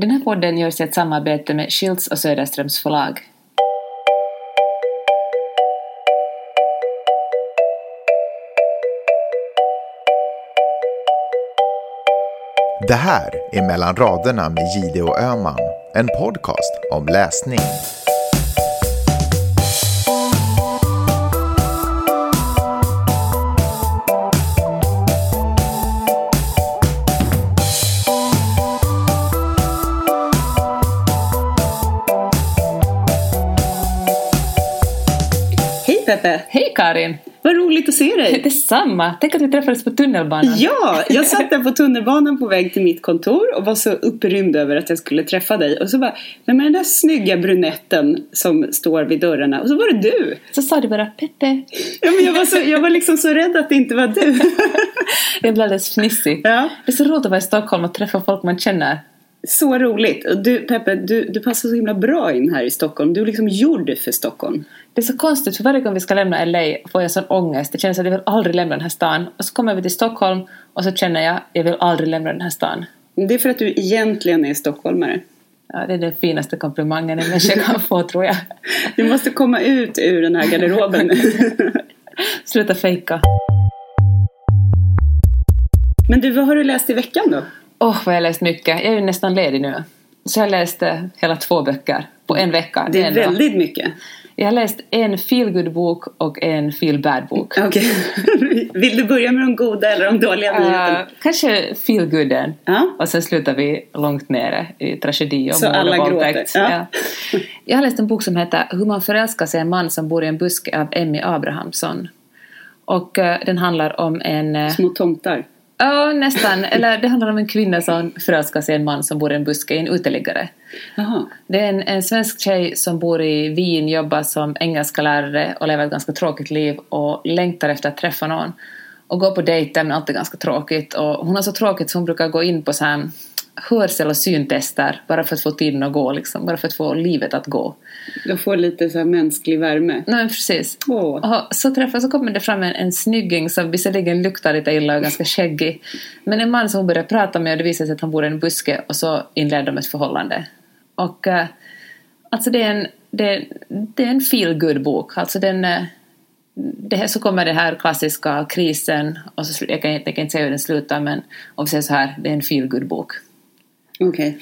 Den här podden görs i ett samarbete med Schilds och Söderströms förlag. Det här är Mellan raderna med Gide och Öman, en podcast om läsning. Karin! Vad roligt att se dig! Detsamma! Tänk att vi träffades på tunnelbanan. Ja, jag satt där på tunnelbanan på väg till mitt kontor och var så upprymd över att jag skulle träffa dig. Och så bara, vem är den där snygga brunetten som står vid dörrarna? Och så var det du! Så sa du bara Peppe. Ja, men jag, var så, jag var liksom så rädd att det inte var du. Jag blev alldeles fnissig. Ja. Det är så roligt att vara i Stockholm och träffa folk man känner. Så roligt! Och du Peppe, du, du passar så himla bra in här i Stockholm. Du är liksom gjord för Stockholm. Det är så konstigt för varje gång vi ska lämna LA får jag sån ångest. Det känns att jag vill aldrig lämna den här stan. Och så kommer vi till Stockholm och så känner jag jag vill aldrig lämna den här stan. Det är för att du egentligen är stockholmare. Ja, det är den finaste komplimangen en människa kan få tror jag. Du måste komma ut ur den här garderoben. Sluta fejka. Men du, vad har du läst i veckan då? Åh, vad jag har läst mycket. Jag är ju nästan ledig nu. Så jag läste hela två böcker på en vecka. Det är en dag. väldigt mycket. Jag har läst en feel bok och en feel bok. Okej. Vill du börja med de goda eller de dåliga nyheterna? Uh, kanske feel gooden. Ja. Och sen slutar vi långt nere i tragedi och Så alla gråter. Ja. Jag har läst en bok som heter Hur man förälskar sig en man som bor i en buske av Emmy Abrahamsson. Och eh, den handlar om en... eh, Små tomtar. Ja, nästan. Eller det handlar om en kvinna som förälskar sig i en man som bor i en buske, en uteliggare. Jaha. Det är en, en svensk tjej som bor i Wien, jobbar som engelska lärare och lever ett ganska tråkigt liv och längtar efter att träffa någon. Och går på dejter men allt är ganska tråkigt. Och hon har så tråkigt så hon brukar gå in på så här hörsel och syntester bara för att få tiden att gå, liksom. bara för att få livet att gå. De får lite så här mänsklig värme. Nej, precis. Och så träffas så kommer det fram en, en snygging som visserligen luktar lite illa och ganska skäggig. Men en man som hon börjar prata med och det visar sig att han bor i en buske och så inleder de ett förhållande. Och eh, alltså det är en, det, det är en feel good bok. Alltså den, eh, det här, så kommer det här klassiska krisen och så, jag, kan, jag kan inte säga hur den slutar men om vi säger så här, det är en feel good bok. Okej.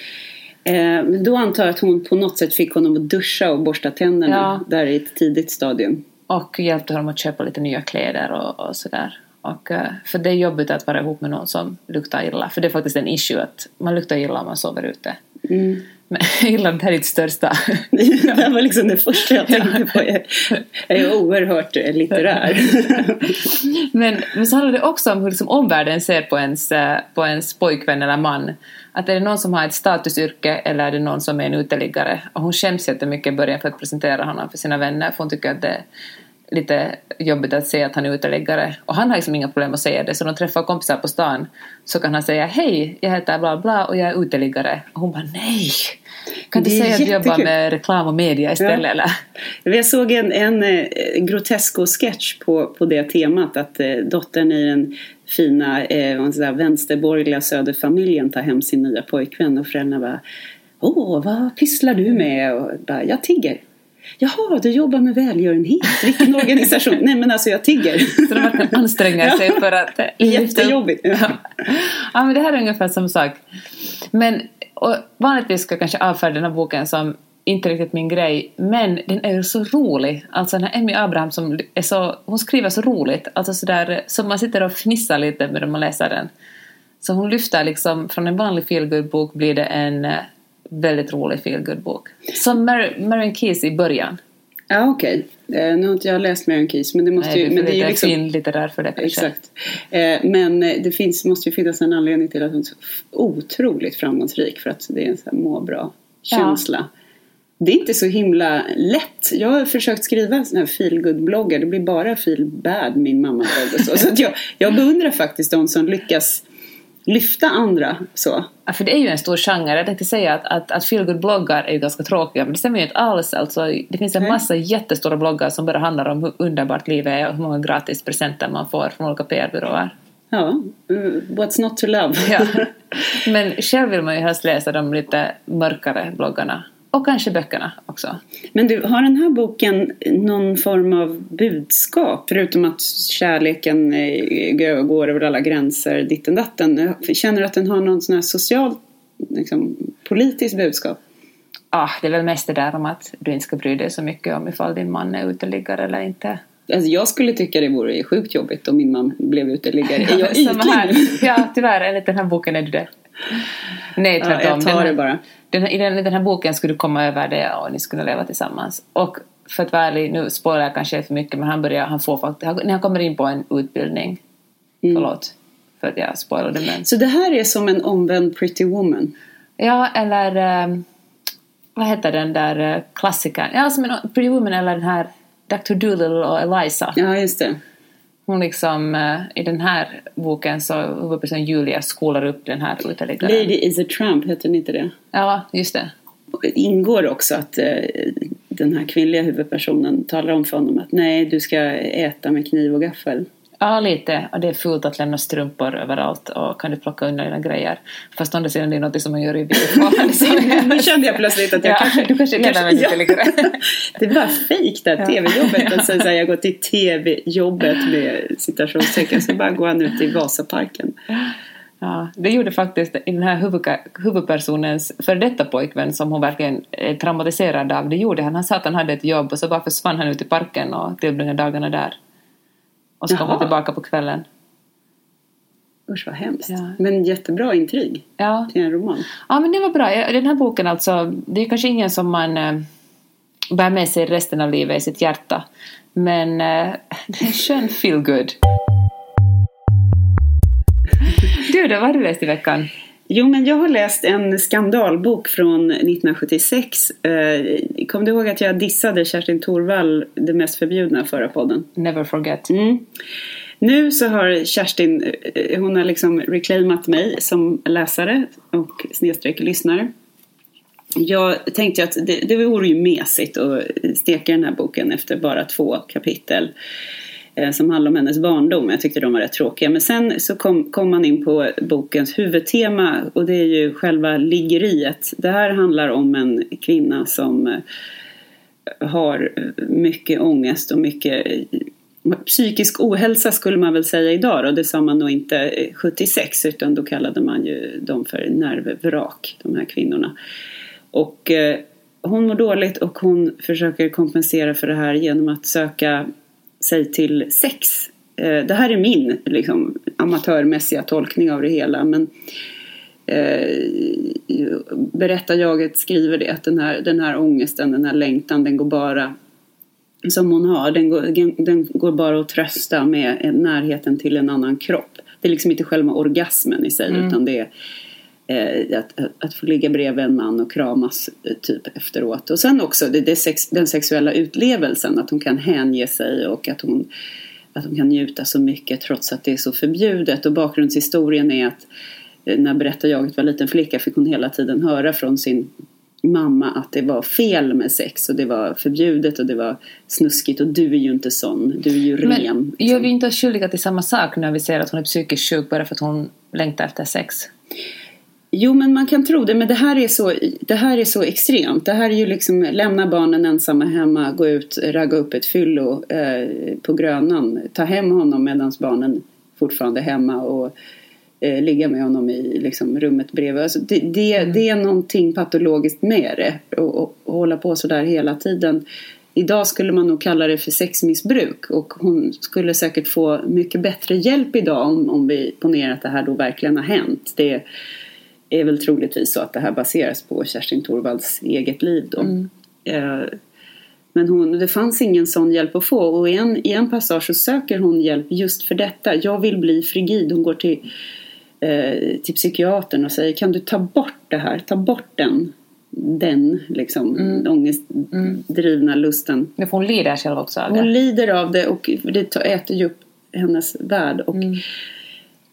Eh, då antar jag att hon på något sätt fick honom att duscha och borsta tänderna Ja. där i ett tidigt stadium. Och hjälpte honom att köpa lite nya kläder och, och sådär. Och, eh, för det är jobbigt att vara ihop med någon som luktar illa. För det är faktiskt en issue att man luktar illa om man sover ute. Mm. Men gillar det här är ditt största. det här var liksom det första jag tänkte på. Jag, jag är oerhört litterär. men, men så handlar det också om hur liksom omvärlden ser på ens, eh, på ens pojkvän eller man. Att är det någon som har ett statusyrke eller är det någon som är en uteliggare? Och hon skäms jättemycket i början för att presentera honom för sina vänner för hon tycker att det är lite jobbigt att säga att han är uteliggare. Och han har liksom inga problem att säga det så de träffar kompisar på stan så kan han säga hej, jag heter bla bla och jag är uteliggare. Och hon bara nej! Kan du säga att du jobbar med reklam och media istället Ja. eller? Jag såg en, en eh, Grotesco-sketch på, på det temat att eh, dottern i den fina eh, säga, vänsterborgerliga söderfamiljen tar hem sin nya pojkvän och föräldrarna bara Åh, vad pysslar du med? Och bara, jag tigger. Jaha, du jobbar med välgörenhet. Vilken organisation? Nej men alltså jag tigger. Så de verkligen anstränger sig för att Jättejobbigt. Ja. Ja, men det här är ungefär samma sak. Men och vanligtvis ska jag kanske avfärda den här boken som inte riktigt min grej, men den är ju så rolig. Alltså den här Emmy Abraham som är så, hon skriver så roligt, alltså sådär, så man sitter och fnissar lite medan man läser den. Så hon lyfter liksom, från en vanlig feelgood-bok blir det en eh, väldigt rolig feelgood-bok. Som Mar- Marion Keys i början. Ja, okej. Eh, nu har inte jag läst Marion Keys, men det måste Nej, ju... det är Men det är ju lite liksom, fin litterär för det kanske. Exakt. Eh, men eh, det finns, måste ju finnas en anledning till att hon är så otroligt framgångsrik för att det är en sån här må bra känsla. Det är inte så himla lätt. Jag har försökt skriva såna här feelgood-bloggar. Det blir bara feel bad, min mamma och så. så att jag, jag beundrar faktiskt de som lyckas lyfta andra så. Ja, för det är ju en stor genre. Jag tänkte säga att, att, att feelgood-bloggar är ju ganska tråkiga, men det stämmer ju inte alls. Alltså, det finns en Nej. massa jättestora bloggar som bara handlar om hur underbart livet är och hur många gratis presenter man får från olika PR-byråer. Ja, mm, what's not to love? Ja. Men själv vill man ju helst läsa de lite mörkare bloggarna. Och kanske böckerna också. Men du, har den här boken någon form av budskap? Förutom att kärleken eh, går- över alla gränser, ditten datten. Känner du att den har någon sån här social, liksom, politiskt budskap? Ah, det är väl mest det där om att du inte ska bry dig så mycket om ifall din man är uteliggare eller inte. Alltså jag skulle tycka det vore sjukt jobbigt om min man blev uteliggare. Är jag ytlig? Ja, tyvärr. Enligt den här boken är du det. Nej, Ja, tvärtom. jag tar det bara. Den, I den, den här boken skulle du komma över det och ni skulle leva tillsammans. Och för att vara ärlig, nu spoilar jag kanske för mycket, men han börjar, han får faktiskt, när han kommer in på en utbildning, Mm. förlåt för att jag spoilade men. Så det här är som en omvänd Pretty Woman. Ja, eller ehm, vad heter den där eh, klassikern? Ja, som en Pretty Woman eller den här Dr. Dolittle och Eliza. Ja, just det. Hon liksom, eh, i den här boken så huvudpersonen Julia skolar upp den här uteliggaren. Lady is a Trump, heter den inte det? Ja, just det. Det ingår också att eh, den här kvinnliga huvudpersonen talar om för honom att nej, du ska äta med kniv och gaffel. Ja, lite. Och det är fult att lämna strumpor överallt och kan du plocka undan dina grejer. Fast å andra sidan det är något som man gör i fall. Nu kände jag plötsligt att jag Ja, kanske... du kanske lever med ja. ytterligare. Det var fejk det här tv-jobbet. Alltså, så här, jag går till tv-jobbet med citationstecken så bara går han ut i Vasaparken. Ja, det gjorde faktiskt i den här huvudka- huvudpersonens för detta pojkvän som hon verkligen är traumatiserad av. Det gjorde han. Han sa att han hade ett jobb och så bara försvann han ut i parken och tillbringade dagarna där. Och så kom han Jaha. tillbaka på kvällen. Usch vad hemskt. Ja. Men jättebra intrig Ja. till en roman. ja, men det var bra. Den här boken alltså, det är kanske ingen som man eh, bär med sig resten av livet i sitt hjärta. Men eh, det är en skön feel good. Du då, vad har du läst i veckan? Jo, men jag har läst en skandalbok från 1976. Eh, Kommer du ihåg att jag dissade Kerstin Thorvall, Det mest förbjudna, förra podden? Never forget. Mm. Nu så har Kerstin, eh, hon har liksom reclaimat mig som läsare och snedstreck lyssnare. Jag tänkte att det, det vore ju mesigt att steka den här boken efter bara två kapitel Eh, som handlar om hennes barndom. Jag tyckte de var rätt tråkiga. Men sen så kom, kom man in på bokens huvudtema och det är ju själva liggeriet. Det här handlar om en kvinna som eh, har mycket ångest och mycket eh, psykisk ohälsa skulle man väl säga idag då. Det sa man nog inte 76 utan då kallade man ju dem för nervvrak, de här kvinnorna. Och hon mår dåligt och hon försöker kompensera för det här genom att söka sig till sex. Eh, det här är min liksom, amatörmässiga tolkning av det hela men eh, berättarjaget skriver det att den här, den här ångesten, den här längtan den går bara som hon har, den går, den går bara att trösta med en närheten till en annan kropp. Det är liksom inte själva orgasmen i sig utan det är eh, att, att, få ligga bredvid en man och kramas eh, typ efteråt. Och sen också det, det sex, den sexuella utlevelsen, att hon kan hänge sig och att hon, att hon kan njuta så mycket trots att det är så förbjudet. Och bakgrundshistorien är att eh, när berättarjaget var liten flicka fick hon hela tiden höra från sin mamma att det var fel med sex och det var förbjudet och det var snuskigt och du är ju inte sån, du är ju ren. Men liksom. gör vi inte oss skyldiga till samma sak när vi ser att hon är psykiskt sjuk bara för att hon längtar efter sex? Jo, men man kan tro det. Men det här, är så, det här är så extremt. Det här är ju liksom lämna barnen ensamma hemma, gå ut, ragga upp ett fyllo eh, på Grönan. Ta hem honom medan barnen fortfarande är hemma och eh, ligga med honom i liksom, rummet bredvid. Alltså, det, det, mm. det är någonting patologiskt med det. Och, och, och hålla på sådär hela tiden. Idag skulle man nog kalla det för sexmissbruk och hon skulle säkert få mycket bättre hjälp idag om, om vi ponerar att det här då verkligen har hänt. Det är väl troligtvis så att det här baseras på Kerstin Thorvalds eget liv då. Mm. Eh, men hon, det fanns ingen sån hjälp att få och i en, i en passage så söker hon hjälp just för detta. Jag vill bli frigid. Hon går till, eh, till psykiatern och säger kan du ta bort det här, ta bort den den liksom, mm. ångestdrivna mm. lusten. Men hon lider själv också av det? Hon lider av det och det äter ju upp hennes värld. Och mm.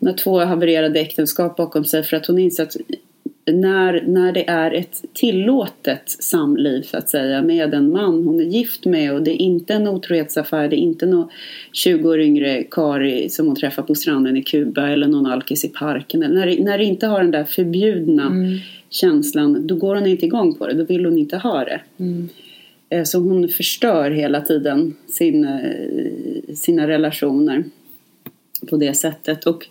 Hon har två havererade äktenskap bakom sig för att hon inser att när, när det är ett tillåtet samliv så att säga med en man hon är gift med och det är inte en otrohetsaffär, det är inte någon 20 år yngre Kari som hon träffar på stranden i Kuba eller någon alkis i parken. När det, när det inte har den där förbjudna mm. känslan då går hon inte igång på det, då vill hon inte ha det. Mm. Eh, så hon förstör hela tiden sin, eh, sina relationer på det sättet. Och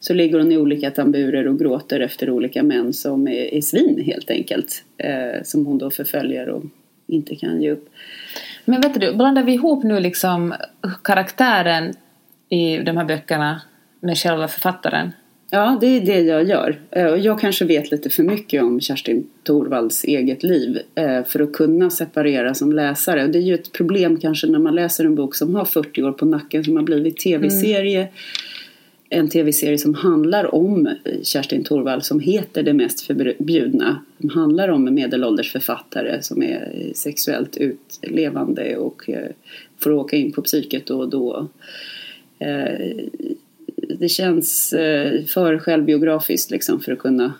så ligger hon i olika tamburer och gråter efter olika män som är, är svin helt enkelt. Eh, som hon då förföljer och inte kan ge upp. Men vet du, blandar vi ihop nu liksom karaktären i de här böckerna med själva författaren? Ja, det är det jag gör. Eh, jag kanske vet lite för mycket om Kerstin Thorvalds eget liv eh, för att kunna separera som läsare. Och det är ju ett problem kanske när man läser en bok som har 40 år på nacken som har blivit tv-serie. Mm en tv-serie som handlar om Kerstin Thorvald som heter Det mest förbjudna. Som handlar om en medelålders författare som är sexuellt utlevande och eh, får åka in på psyket då och då. Eh, det känns eh, för självbiografiskt liksom för att kunna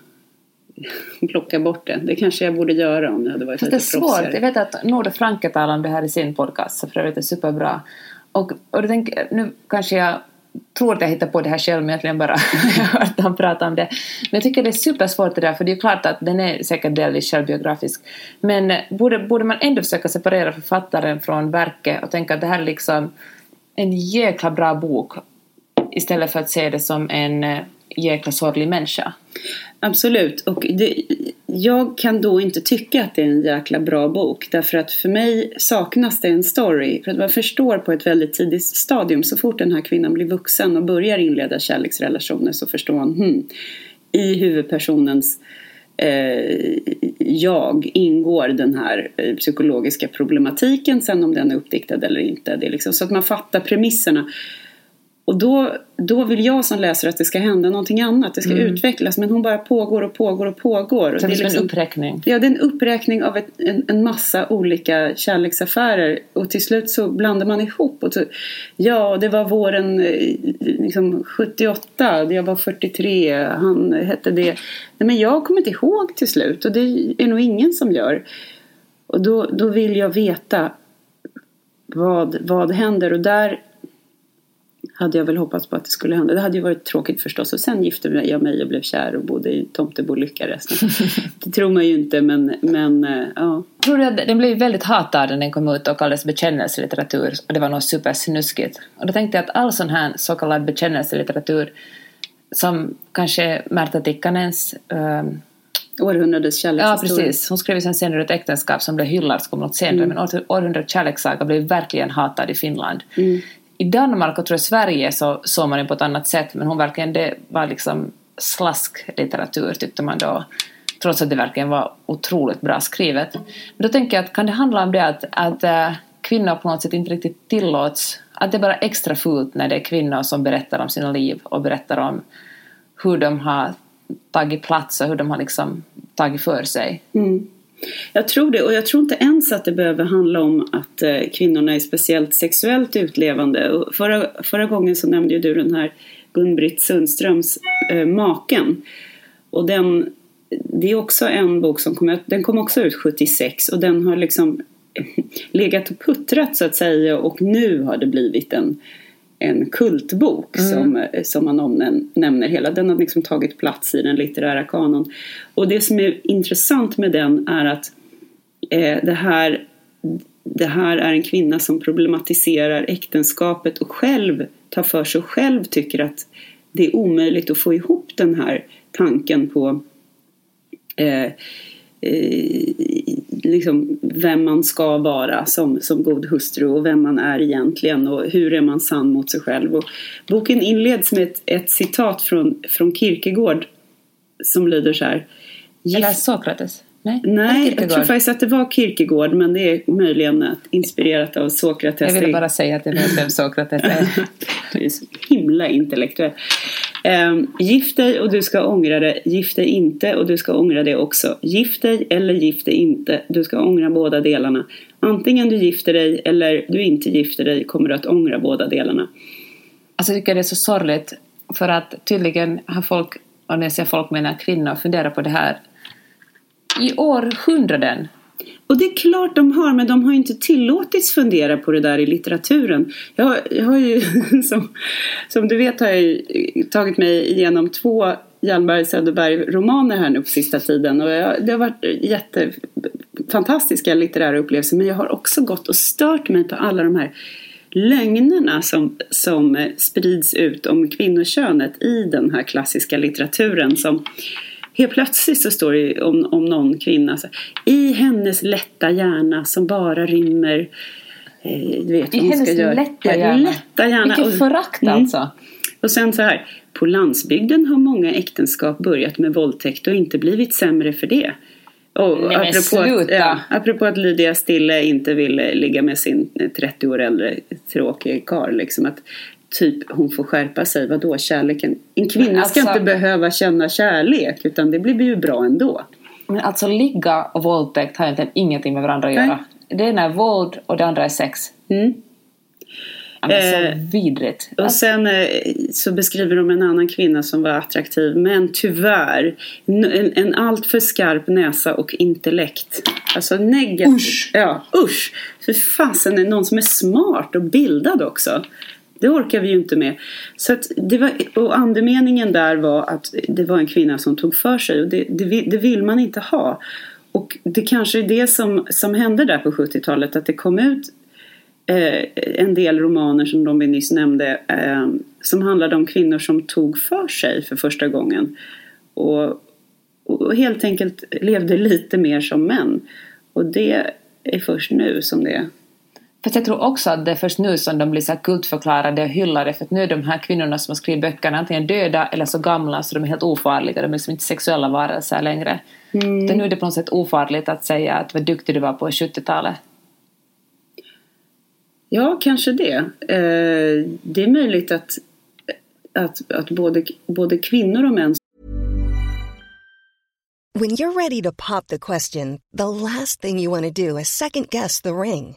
plocka bort det. Det kanske jag borde göra om jag hade varit lite proffsigare. Det är svårt. Jag vet att Norde Franke talar om det här i sin podcast, så för övrigt är superbra. Och, och jag tänker, nu kanske jag tror att jag hittar på det här själv men egentligen bara hört han prata om det. Men jag tycker det är supersvårt det där för det är ju klart att den är säkert delvis självbiografisk. Men borde, borde man ändå försöka separera författaren från verket och tänka att det här är liksom en jäkla bra bok istället för att se det som en eh, jäkla sorglig människa. Absolut, och det, jag kan då inte tycka att det är en jäkla bra bok. Därför att för mig saknas det en story. För att man förstår på ett väldigt tidigt stadium, så fort den här kvinnan blir vuxen och börjar inleda kärleksrelationer så förstår man, hmm, i huvudpersonens eh, jag ingår den här eh, psykologiska problematiken. Sen om den är uppdiktad eller inte. Det är liksom, så att man fattar premisserna. Och då, då vill jag som läser att det ska hända någonting annat, det ska mm. utvecklas. Men hon bara pågår och pågår och pågår. Så det är liksom, en uppräkning? Ja, det är en uppräkning av ett, en, en, massa olika kärleksaffärer. Och till slut så blandar man ihop. Och så, ja, det var våren eh, liksom, 78, jag var 43, han hette det. Nej, men jag kommer inte ihåg till slut och det är nog ingen som gör. Och då, då vill jag veta vad, vad händer. Och där hade jag väl hoppats på att det skulle hända. Det hade ju varit tråkigt förstås. Och sen gifte jag mig och blev kär och bodde i Tomtebo lycka resten. det tror man ju inte men, men äh, ja. Tror du att den blev väldigt hatad när den kom ut och kallades bekännelselitteratur och det var något supersnuskigt. Och då tänkte jag att all sån här så kallad bekännelselitteratur som kanske Märta Tikkanens ähm, Århundradets kärlekshistoria. Ja, precis. Hon skrev ju sen senare ett äktenskap som blev hyllad, som något senare, mm. men Århundradets kärlekssaga blev verkligen hatad i Finland. Mm i Danmark och tror jag Sverige så såg man det på ett annat sätt men hon verkligen, det var liksom slasklitteratur tyckte man då trots att det verkligen var otroligt bra skrivet. Men då tänker jag att kan det handla om det att, att äh, kvinnor på något sätt inte riktigt tillåts, att det är bara extra fult när det är kvinnor som berättar om sina liv och berättar om hur de har tagit plats och hur de har liksom tagit för sig. Mm. Jag tror det och jag tror inte ens att det behöver handla om att eh, kvinnorna är speciellt sexuellt utlevande. Förra, förra gången så nämnde ju du den här Gun-Britt Sundströms eh, Maken. Och den, det är också en bok som kom ut, den kom också ut 76 och den har liksom legat och puttrat så att säga och nu har det blivit en en kultbok som, som man omnämner hela. Den har liksom tagit plats i den litterära kanon. Och det som är intressant med den är att eh, det, här, det här är en kvinna som problematiserar äktenskapet och själv tar för sig och själv tycker att det är omöjligt att få ihop den här tanken på eh, eh, liksom vem man ska vara som, som god hustru och vem man är egentligen och hur är man sann mot sig själv. Och boken inleds med ett, ett citat från, från Kierkegaard som lyder så här. Eller Sokrates? Nej, Nej jag tror faktiskt att det var Kierkegaard men det är möjligen inspirerat av Sokrates. Jag ville bara säga att jag vet vem Sokrates är. du är så himla intellektuell. Ehm, gift dig och du ska ångra det. Gift dig inte och du ska ångra det också. Gift dig eller gift dig inte. Du ska ångra båda delarna. Antingen du gifter dig eller du inte gifter dig kommer du att ångra båda delarna. Alltså jag tycker det är så sorgligt för att tydligen har folk, och när jag säger folk menar kvinnor, funderat på det här i århundraden. Och det är klart de har, men de har inte tillåtits fundera på det där i litteraturen. Jag, jag har ju, som, som du vet har jag tagit mig igenom två Hjalmar Söderberg-romaner här nu på sista tiden. Och jag, det har varit jättefantastiska litterära upplevelser. Men jag har också gått och stört mig på alla de här lögnerna som, som sprids ut om kvinnokönet i den här klassiska litteraturen. Som Helt plötsligt så står det om, om någon kvinna så, I hennes lätta hjärna som bara rymmer eh, du vet, I hennes ska lätta hjärna. lätta hjärna. Vilket förakt mm. alltså. Och sen så här. På landsbygden har många äktenskap börjat med våldtäkt och inte blivit sämre för det. Och Nej, apropå, sluta. Att, ja, apropå att Lydia Stille inte ville ligga med sin 30 år äldre tråkig karl. Liksom att typ hon får skärpa sig. Vadå kärleken? En kvinna alltså, ska inte behöva känna kärlek utan det blir ju bra ändå. Men alltså ligga och våldtäkt har egentligen ingenting med varandra att Nej. göra. Det ena är våld och det andra är sex. Mm. Men så eh, vidrigt. Och sen eh, så beskriver de en annan kvinna som var attraktiv men tyvärr en, en alltför skarp näsa och intellekt. Alltså negativt. Usch! Ja, usch! För fasen är någon som är smart och bildad också. Det orkar vi ju inte med. Så att det var, och andemeningen där var att det var en kvinna som tog för sig och det, det, det vill man inte ha. Och det kanske är det som, som hände där på 70-talet att det kom ut eh, en del romaner som de vi nyss nämnde eh, som handlade om kvinnor som tog för sig för första gången. Och, och helt enkelt levde lite mer som män. Och det är först nu som det Fast jag tror också att det är först nu som de blir så kultförklarade och hyllade för att nu är de här kvinnorna som har skrivit böckerna antingen döda eller så gamla så de är helt ofarliga. De är liksom inte sexuella varelser längre. Mm. nu är det på något sätt ofarligt att säga att vad duktig du var på 70-talet. Ja, kanske det. Eh, det är möjligt att, att, att både, både kvinnor och män When you're ready to pop the question, the last thing you want to do is second guess the ring.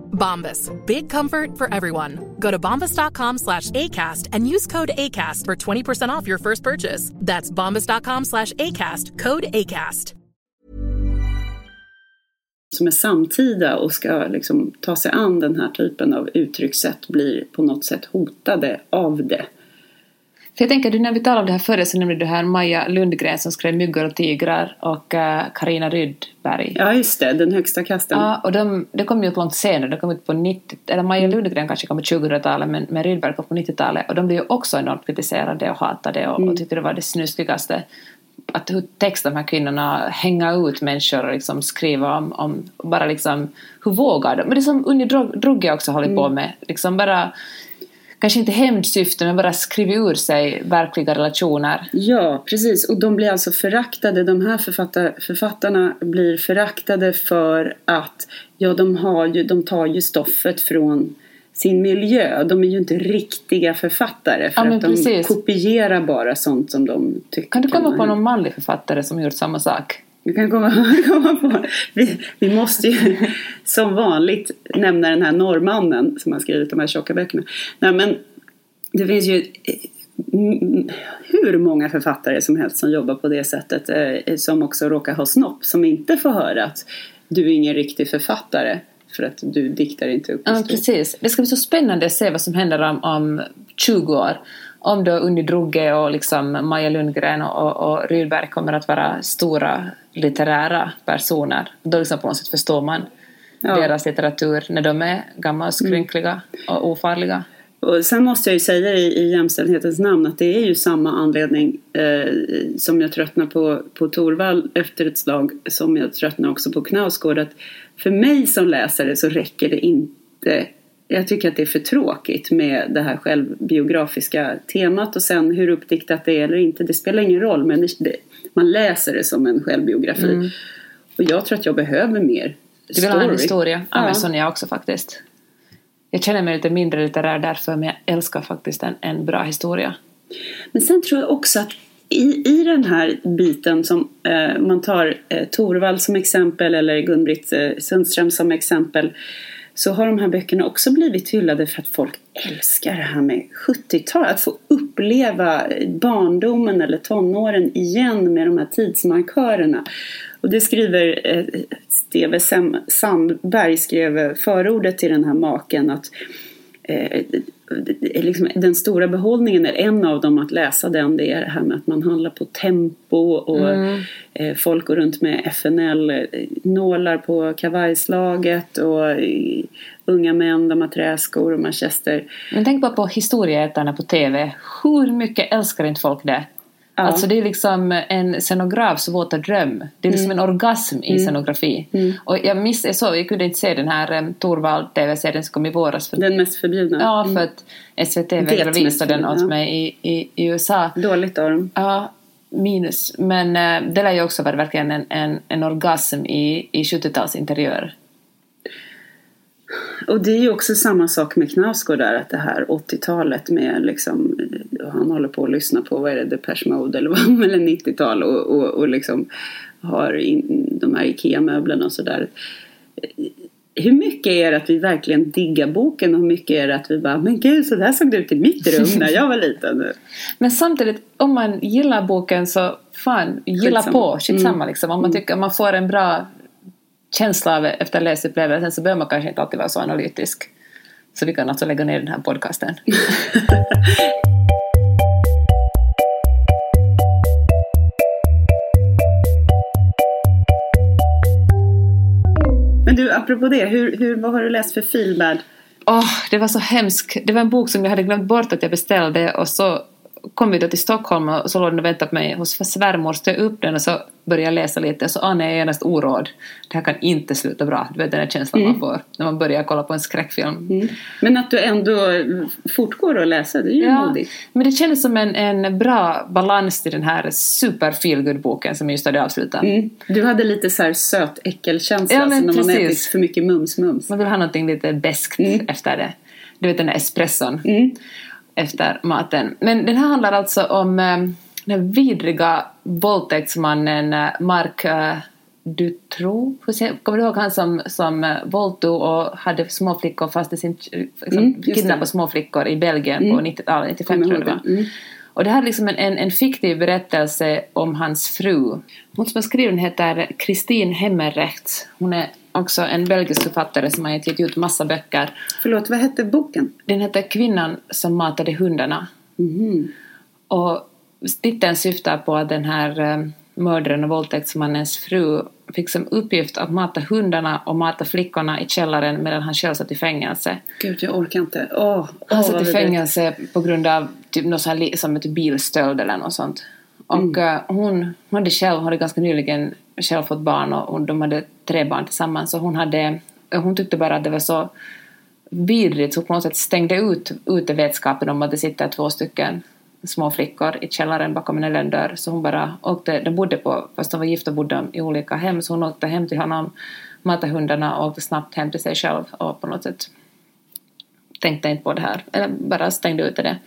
Bombas. Big comfort for everyone. Go to bombas.com slash ACAST and use code ACAST for 20% off your first purchase. That's bombas.com slash ACAST. Code ACAST. som är samtida och ska liksom ta sig an den här typen av uttryckssätt blir på något sätt hotade av det. För jag tänker, när vi talade om det här förra så nämnde du här Maja Lundgren som skrev Myggor och tigrar och Karina uh, Rydberg. Ja, just det, Den högsta kasten. Ja, och de, det kom ju ut långt senare, de kom ut på 90 eller Maja Lundgren kanske kom på 2000-talet men, men Rydberg kom på 90-talet och de blev ju också enormt kritiserade och hatade och, mm. och tyckte det var det snuskigaste att hur text de här kvinnorna hänga ut människor och liksom skriva om, om bara liksom hur vågar de? Men det som Unni Drugge också håller mm. på med, liksom bara kanske inte hämndsyfte men bara skriva ur sig verkliga relationer. Ja, precis. Och de blir alltså föraktade, de här författar, författarna blir föraktade för att ja, de, har ju, de tar ju stoffet från sin miljö. De är ju inte riktiga författare för ja, att de precis. kopierar bara sånt som de tycker. Kan du komma på någon manlig författare som gjort samma sak? Du kan komma, komma på. Vi, vi måste ju som vanligt nämna den här norrmannen som har skrivit de här tjocka böckerna. Nej, men det finns ju hur många författare som helst som jobbar på det sättet eh, som också råkar ha snopp som inte får höra att du är ingen riktig författare för att du diktar inte upp Ja, precis. Det ska bli så spännande att se vad som händer om, om 20 år. Om då Unni Drugge och liksom Maja Lundgren och, och Rydberg kommer att vara stora litterära personer. Då liksom på något sätt förstår man ja. deras litteratur när de är gamla och skrynkliga mm. och ofarliga. Och sen måste jag ju säga i, i jämställdhetens namn att det är ju samma anledning eh, som jag tröttnar på, på Torvald efter ett slag som jag tröttnar också på Knausgård. Att för mig som läsare så räcker det inte jag tycker att det är för tråkigt med det här självbiografiska temat och sen hur uppdiktat det är eller inte, det spelar ingen roll men det, man läser det som en självbiografi. Mm. Och jag tror att jag behöver mer Du vill ha en historia? Ja, men sån är jag också faktiskt. Jag känner mig lite mindre litterär därför men jag älskar faktiskt en, en bra historia. Men sen tror jag också att i, i den här biten som eh, man tar eh, Torvald som exempel eller Gun-Britt eh, Sundström som exempel så har de här böckerna också blivit hyllade för att folk älskar det här med 70-talet Att få uppleva barndomen eller tonåren igen med de här tidsmarkörerna. Och det skriver eh, Steve Sandberg skrev förordet till den här maken att eh, liksom, den stora behållningen är en av dem att läsa den. Det är det här med att man handlar på tempo och mm. eh, folk går runt med FNL-nålar på kavajslaget och eh, unga män, de har träskor och manchester. Men tänk bara på historieätarna på TV. Hur mycket älskar inte folk det? Ja. Alltså det är liksom en scenografs våta dröm. Det är liksom mm. en orgasm i mm. scenografi. Mm. Och jag, miss, jag, såg, jag kunde inte se den här um, Torvald TV-serien som kom i våras. För, den mest förbjudna? Ja, för att SVT vägrade visa den åt mig i, i, i, USA. Dåligt av dem. Ja, minus. Men uh, det lär ju också vara verkligen en, en, en orgasm i, i 70-talsinteriör. Och det är ju också samma sak med Knausgård där, att det här 80-talet med liksom, han håller på att lyssna på, vad är det, Depeche Mode eller vad, eller 90-tal och, och, och liksom har in, de här IKEA-möblerna och sådär. Hur mycket är det att vi verkligen diggar boken och hur mycket är det att vi bara, men gud så där såg det ut i mitt rum när jag var liten. men samtidigt, om man gillar boken så fan, gilla skitsamma. på, skitsamma mm. liksom. Om man mm. tycker man får en bra känsla av efter läsupplevelsen så behöver man kanske inte alltid vara så analytisk. Så vi kan alltså lägga ner den här podcasten. Men du, apropå det, hur, hur, vad har du läst för feelbad? Oh, det var så hemskt. Det var en bok som jag hade glömt bort att jag beställde och så kom vi då till Stockholm och så låg den och väntade på mig hos svärmor. Så jag upp den och så började jag läsa lite och så anade jag genast oråd. Det här kan inte sluta bra. Du vet den där känslan mm. man får när man börjar kolla på en skräckfilm. Mm. Men att du ändå fortgår att läsa, det är ju ja, modigt. Men det kändes som en, en bra balans till den här super feelgood boken som jag just hade avslutat. Mm. Du hade lite så här söt äckelkänsla ja, som när man ätit för mycket mums-mums. Man vill ha någonting lite beskt mm. efter det. Du vet den där espresson. Efter maten. Men den här handlar alltså om eh, den vidriga våldtäktsmannen eh, Mark eh, Dutroux. Kommer du ihåg han som, som våldtog och hade småflickor fast i sin, liksom, mm, kidnappade småflickor i Belgien mm. på 90-talet, 95 tror jag det var. Mm. Och det här är liksom en, en, en, fiktiv berättelse om hans fru. Hon som har skrivit den heter Kristin Hemmerrecht. Hon är också en belgisk författare som har gett ut massa böcker. Förlåt, vad hette boken? Den heter Kvinnan som matade hundarna. Och titeln syftar på att den här eh, mördaren och våldtäktsmannens fru fick som uppgift att mata hundarna och mata flickorna i källaren medan han själv satt i fängelse. Gud, jag orkar inte. Åh, åh, Han satt i fängelse på grund av typ något här, som ett bilstöld eller något sånt. Och eh, hon, hade själv, hade ganska nyligen själv fått barn och, och de hade tre barn tillsammans. Så hon, hade, hon tyckte bara att det var så vidrigt så på något sätt stängde ut ute vetskapen om att det sitter två stycken små flickor i källaren bakom en eländdörr. Så hon bara åkte, de bodde på, fast de var gifta bodde de i olika hem, så hon åkte hem till honom, matade hundarna och åkte snabbt hem till sig själv och på något sätt tänkte inte på det här, eller bara stängde ute det.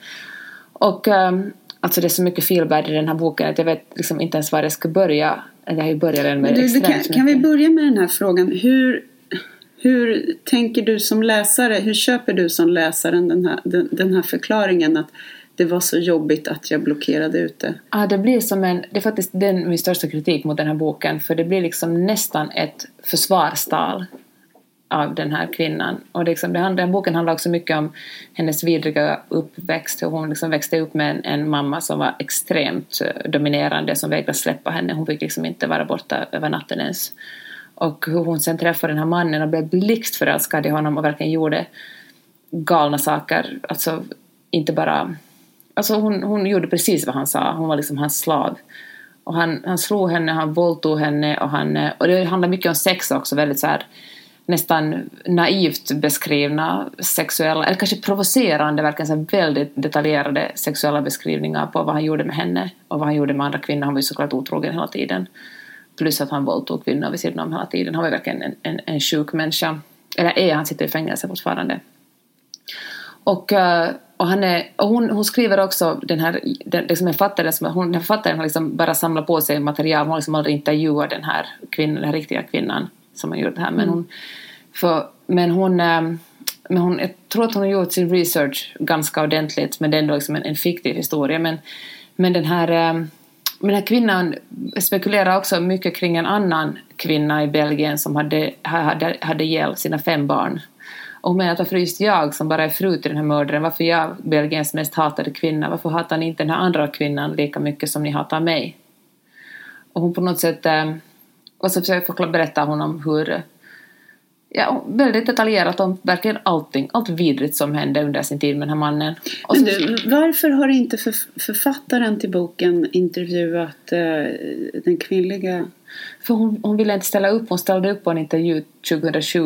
Och um, alltså det är så mycket feelbad i den här boken att jag vet liksom inte ens var jag ska börja. Jag har ju börjat den med du, du, kan, kan vi börja med den här frågan? Hur, hur tänker du som läsare? Hur köper du som läsaren den här, den, den här förklaringen att det var så jobbigt att jag blockerade ute? Ja, det blir som en, det är faktiskt den min största kritik mot den här boken, för det blir liksom nästan ett försvarstal av den här kvinnan. Och liksom, den, den boken handlar också mycket om hennes vidriga uppväxt, hur hon liksom växte upp med en, en mamma som var extremt eh, dominerande, som vägrade släppa henne. Hon fick liksom inte vara borta över natten ens. Och hur hon sen träffade den här mannen och blev blixtförälskad i honom och verkligen gjorde galna saker. Alltså inte bara... Alltså hon, hon gjorde precis vad han sa. Hon var liksom hans slav. Och han, han slog henne, han våldtog henne och han... Eh, och det handlar mycket om sex också, väldigt så här nästan naivt beskrivna sexuella, eller kanske provocerande, verkligen så väldigt detaljerade sexuella beskrivningar på vad han gjorde med henne och vad han gjorde med andra kvinnor. Han var ju såklart otrogen hela tiden. Plus att han våldtog kvinnor vid sidan om hela tiden. Han var verkligen en, en, en sjuk människa. Eller är, han sitter i fängelse fortfarande. Och, eh, och, han är, och hon, hon skriver också, den här den, liksom en författare, som, hon, den författaren har liksom bara samlat på sig material, hon har liksom aldrig intervjuat den här kvinnan, den här riktiga kvinnan som har gjort det här. Men hon, för, men hon, eh, men hon, jag tror att hon har gjort sin research ganska ordentligt, men det är ändå liksom en, en fiktiv historia. Men, men den här eh, men den här kvinnan spekulerar också mycket kring en annan kvinna i Belgien som hade, hade, hade ihjäl sina fem barn. Och hon menar att varför just jag som bara är fru till den här mördaren, varför jag, Belgiens mest hatade kvinna, varför hatar ni inte den här andra kvinnan lika mycket som ni hatar mig? Och hon på något sätt, eh, och så försöker förklara- berätta hon om hur, ja, väldigt detaljerat om verkligen allting, allt vidrigt som hände under sin tid med den här mannen. Och Men så, du, varför har inte för, författaren till boken intervjuat eh, den kvinnliga... För hon, hon ville inte ställa upp, hon ställde upp på en intervju 2007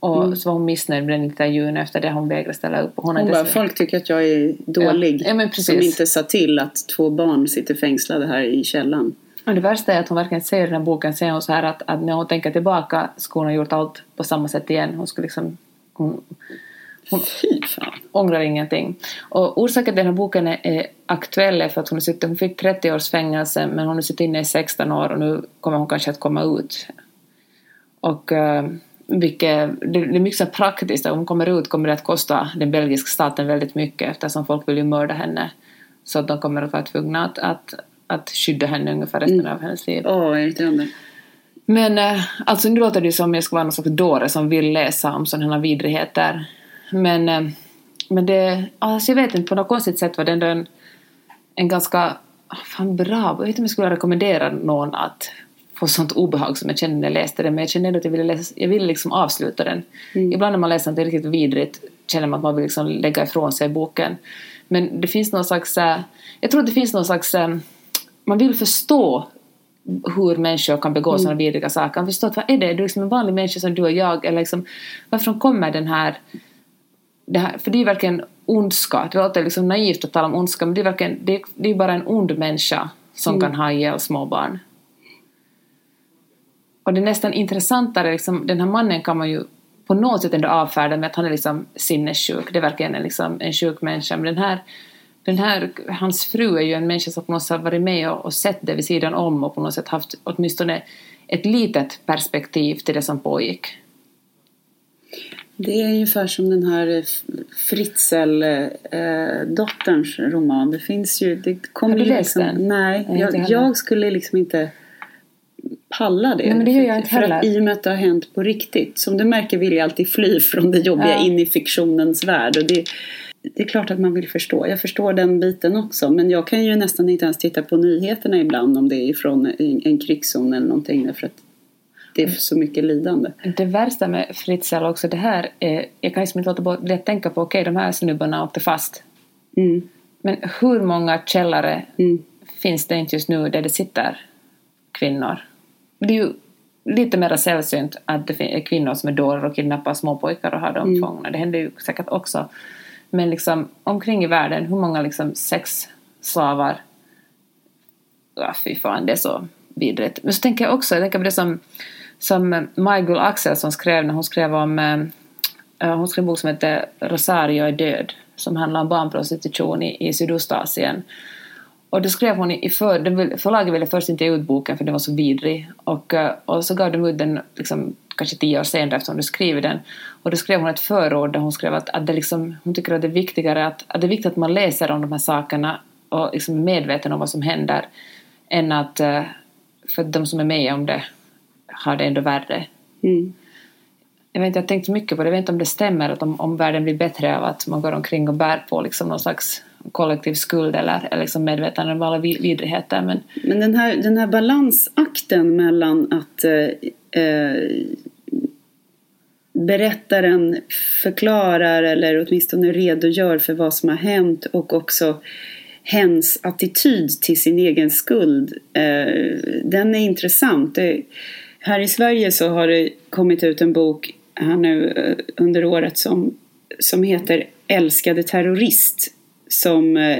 och så var hon missnöjd med den intervjun efter det hon vägrade ställa upp. Hon Hon bara, folk tycker att jag är dålig. Ja, ja, som inte sa till att två barn sitter fängslade här i källan. Och det värsta är att hon verkligen säger i den här boken, säger hon så här att, att när hon tänker tillbaka skulle hon ha gjort allt på samma sätt igen. Hon skulle liksom, hon, hon Fy fan. ångrar ingenting. Och orsaken till den här boken är, är aktuell är för att hon, har suttit, hon fick 30 års fängelse men hon har suttit inne i 16 år och nu kommer hon kanske att komma ut. Och uh, vilket, det, det är mycket så praktiskt, om hon kommer ut kommer det att kosta den belgiska staten väldigt mycket eftersom folk vill ju mörda henne. Så att de kommer att vara tvungna att, att, att skydda henne ungefär resten av hennes liv. Åh, vad irriterande. Men eh, alltså nu låter det ju som jag ska vara någon slags dåre som vill läsa om sådana här vidrigheter. Men, eh, men det, alltså jag vet inte, på något konstigt sätt var det ändå en, en ganska ah, fan bra, jag vet inte om jag skulle rekommendera någon att få sånt obehag som jag kände när jag läste den, men jag kände ändå att jag ville, läsa, jag ville liksom avsluta den. Ibland när man läser något riktigt vidrigt känner man att man vill liksom lägga ifrån sig boken. Men det finns någon slags, eh, jag tror att det finns någon slags, man vill förstå hur människor kan begå sådana vidriga saker. Man förstår att vad är det? Du är liksom en vanlig människa som du och jag. Eller liksom, varifrån kommer den här, det här... För det är verkligen ondska. Det låter liksom naivt att tala om ondska men det är verkligen det är, det är bara en ond människa som kan ha ihjäl småbarn. Och det är nästan intressantare, liksom, den här mannen kan man ju på något sätt ändå avfärda med att han är liksom sinnessjuk. Det är verkligen en, liksom, en sjuk människa. Men den här, den här, hans fru är ju en människa som på något sätt varit med och, och sett det vid sidan om och på något sätt haft åtminstone ett litet perspektiv till det som pågick. Det är ungefär som den här Fritzl-dotterns roman. Det finns ju... Det kommer Har du läst liksom, den? Nej, Nej, jag, heller. jag skulle liksom inte palla det. Nej, men det gör jag inte För att heller. i och med att det har hänt på riktigt. Som du märker vill jag alltid fly från det jobbiga Ja. in i fiktionens värld. Och det, det är klart att man vill förstå. Jag förstår den biten också. Men jag kan ju nästan inte ens titta på nyheterna ibland om det är från en, krigszon eller någonting. Därför att det är så mycket lidande. Det värsta med Fritzl också, det här är, jag kan liksom inte låta bli att tänka på, okej de här snubbarna åkte fast. Mm. Men hur många källare Mm. finns det inte just nu där det sitter kvinnor? Det är ju lite mer sällsynt att det är kvinnor som är dårar och kidnappar småpojkar och har dem Mm. fångna. Det händer ju säkert också. Men liksom omkring i världen, hur många liksom sexslavar ja, fy fan, det är så vidrigt. Men så tänker jag också, jag tänker på det som, som eh, Majgull Axelsson skrev när hon skrev om, eh, eh, hon skrev en bok som heter Rosario är död, som handlar om barnprostitution i, i Sydostasien. Och då skrev hon i, för, förlaget ville först inte ge ut boken för den var så vidrig. Och, eh, och så gav de ut den liksom, kanske tio år senare efter hon hade skrivit den. Och då skrev hon ett förord där hon skrev att, att det liksom, hon tycker att det är viktigare att, att det är viktigt att man läser om de här sakerna och liksom är medveten om vad som händer än att eh, för de som är med om det har det ändå värre. Mm. Jag vet inte, jag har tänkt mycket på det, jag vet inte om det stämmer att om, om världen blir bättre av att man går omkring och bär på liksom någon slags kollektiv skuld eller, eller liksom medvetande om alla vid- vidrigheter. Men Men den här, den här balansakten mellan att eh, eh, berättaren förklarar eller åtminstone redogör för vad som har hänt och också hens attityd till sin egen skuld. Eh, den är intressant. Det, här i Sverige så har det kommit ut en bok här nu eh, under året som, som heter Älskade terrorist. Som eh,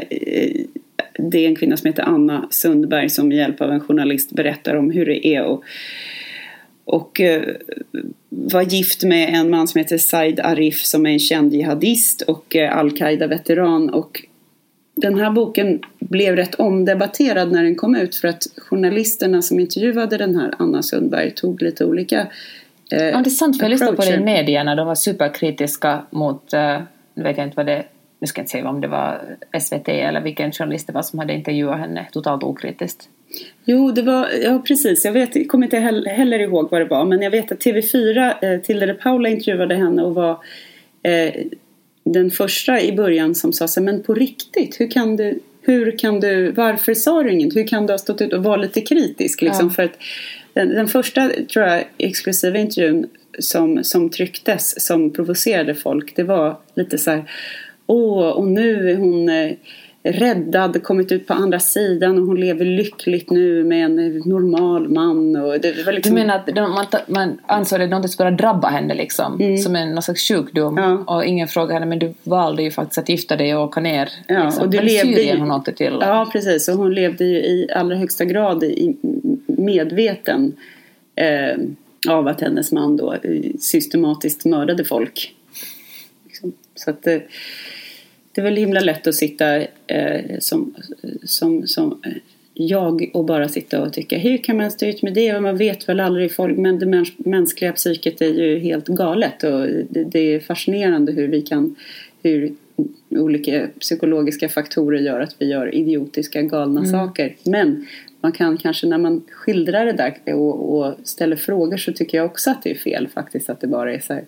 det är en kvinna som heter Anna Sundberg som med hjälp av en journalist berättar om hur det är att och eh, var gift med en man som heter Said Arif som är en känd jihadist och eh, al-Qaida-veteran. Och den här boken blev rätt omdebatterad när den kom ut för att journalisterna som intervjuade den här Anna Sundberg tog lite olika eh, Ja, det är sant, för jag lyssnade på det i medierna. De var superkritiska mot, eh, vet jag inte vad det, nu ska jag inte säga om det var SVT eller vilken journalist det var som hade intervjuat henne totalt okritiskt. Jo, det var, ja precis. Jag vet, kommer inte heller, ihåg vad det var. Men jag vet att TV4, eh, Tilde de Paula intervjuade henne och var eh, den första i början som sa så här, men på riktigt, hur kan du, hur kan du, varför sa du inget? Hur kan du ha stått ut och vara lite kritisk? Liksom, Ja. För att den, den första, tror jag, exklusiva intervjun som, som trycktes, som provocerade folk, det var lite så här, åh, och nu är hon eh, räddad, kommit ut på andra sidan och hon lever lyckligt nu med en eh, normal man. Och det var Du liksom, menar att de, man, man ansåg att något skulle drabba henne liksom, som en någon slags sjukdom. Ja. Och ingen frågade henne, men du valde ju faktiskt att gifta dig och åka ner. Ja, liksom. och du Var det levde Syrien ju- hon åkte till? Ja, precis. Och hon levde ju i allra högsta grad i medveten eh, av att hennes man då eh, systematiskt mördade folk. Liksom. Så att det, det är väl himla lätt att sitta eh, som, som, som eh, jag och bara sitta och tycka hur kan man stå ut med det? Och man vet väl aldrig folk, men det mäns- mänskliga psyket är ju helt galet och det, det är fascinerande hur vi kan hur olika psykologiska faktorer gör att vi gör idiotiska galna saker. Men man kan kanske när man skildrar det där och, och ställer frågor så tycker jag också att det är fel faktiskt att det bara är så här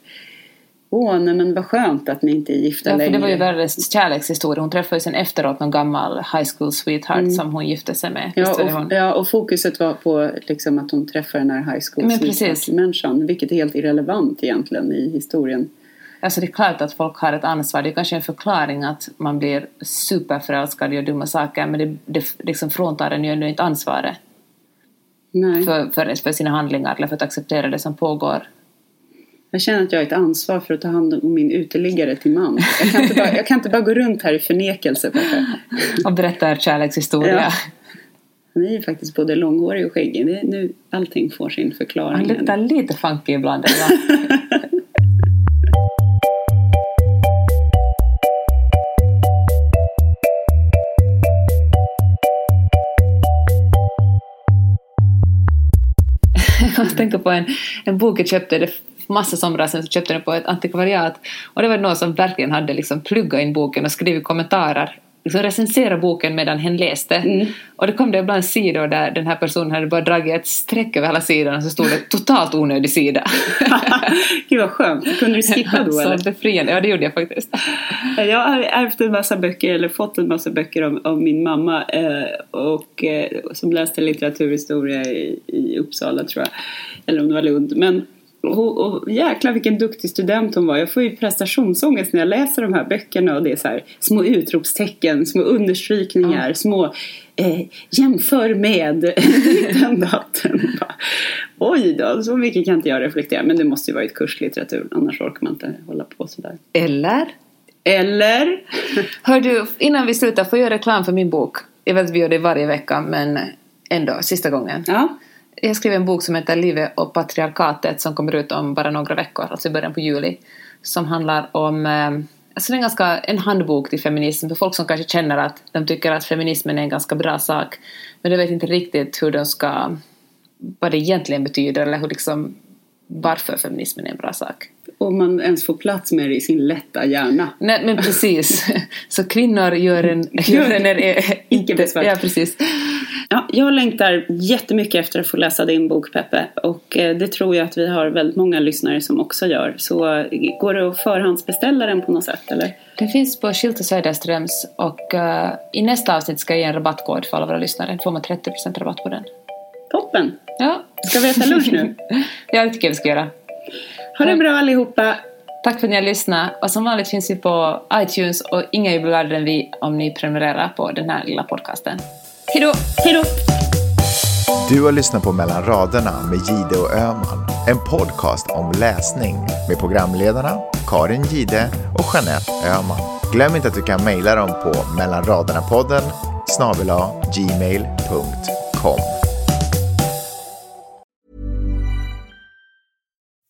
Åh, nej men vad skönt att ni inte är gifta Ja, för längre. det var ju världens kärlekshistoria. Hon träffade ju sen efteråt någon gammal high school sweetheart som hon gifte sig med. Ja och, ja, och fokuset var på liksom att hon träffar den här high school Men precis. människan vilket är helt irrelevant egentligen i historien. Alltså det är klart att folk har ett ansvar. Det är kanske en förklaring att man blir superförälskad och gör dumma saker. Men det, det liksom fråntar en ju ändå inte ansvaret för, för, för sina handlingar eller för att acceptera det som pågår. Jag känner att jag har ett ansvar för att ta hand om min uteliggare till man. Jag kan inte bara, jag kan inte bara gå runt här i förnekelse. Peppe. Och berättar kärlekshistoria. Ja. Han är ju faktiskt både långhårig och skäggig. Det är nu allting får sin Han förklaring. luktar lite funky ibland. Jag tänker på en, en bok jag köpte massa somrar sedan så köpte den på ett antikvariat och det var någon som verkligen hade liksom pluggat in boken och skrivit kommentarer liksom recensera boken medan hen läste. Mm. Och det kom det ibland sidor där den här personen hade bara dragit ett streck över hela sidan och så stod det totalt onödig sida. Gud vad skönt. Kunde du skippa då så eller? befriande, ja det gjorde jag faktiskt. Jag har ärvt en massa böcker, eller fått en massa böcker av, av min mamma eh, och, eh, som läste litteraturhistoria i, i Uppsala tror jag. Eller om det var Lund. Men och, och, jäklar vilken duktig student hon var. Jag får ju prestationsångest när jag läser de här böckerna och det är så här små utropstecken, små understrykningar, små eh, jämför med den daten. Oj då, så mycket kan inte jag reflektera. Men det måste ju vara ett kurslitteratur, annars orkar man inte hålla på sådär. Eller? Eller? Hör du, innan vi slutar, får jag göra reklam för min bok? Jag vet att vi gör det varje vecka, men ändå, sista gången. Ja. Jag skrev en bok som heter Livet och patriarkatet som kommer ut om bara några veckor, alltså i början på juli. Som handlar om, eh, alltså det är en, ganska, en handbok till feminism för folk som kanske känner att de tycker att feminismen är en ganska bra sak. Men de vet inte riktigt hur de ska, vad det egentligen betyder eller hur liksom, varför feminismen är en bra sak. Om man ens får plats med det i sin lätta hjärna. Nej men precis. Så kvinnor gör en... Gör en är, besvär. Ja precis. Ja, jag längtar jättemycket efter att få läsa din bok Peppe och eh, det tror jag att vi har väldigt många lyssnare som också gör. Så eh, går det att förhandsbeställa den på något sätt eller? Den finns på Schilter Söderströms och uh, i nästa avsnitt ska jag ge en rabattkod för alla våra lyssnare. Då får man 30% rabatt på den. Toppen! Ja. Ska vi äta lunch nu? ja, det tycker jag vi ska göra. Ha det bra allihopa! Tack för att ni har lyssnat. Och som vanligt finns vi på iTunes och inga gladare än vi om ni prenumererar på den här lilla podcasten. Hejdå! Hejdå! Du har lyssnat på Mellan raderna med Gide och Öman. En podcast om läsning med programledarna Karin Gide och Jeanette Öman. Glöm inte att du kan mejla dem på mellanraderna-podden snabel gmail.com.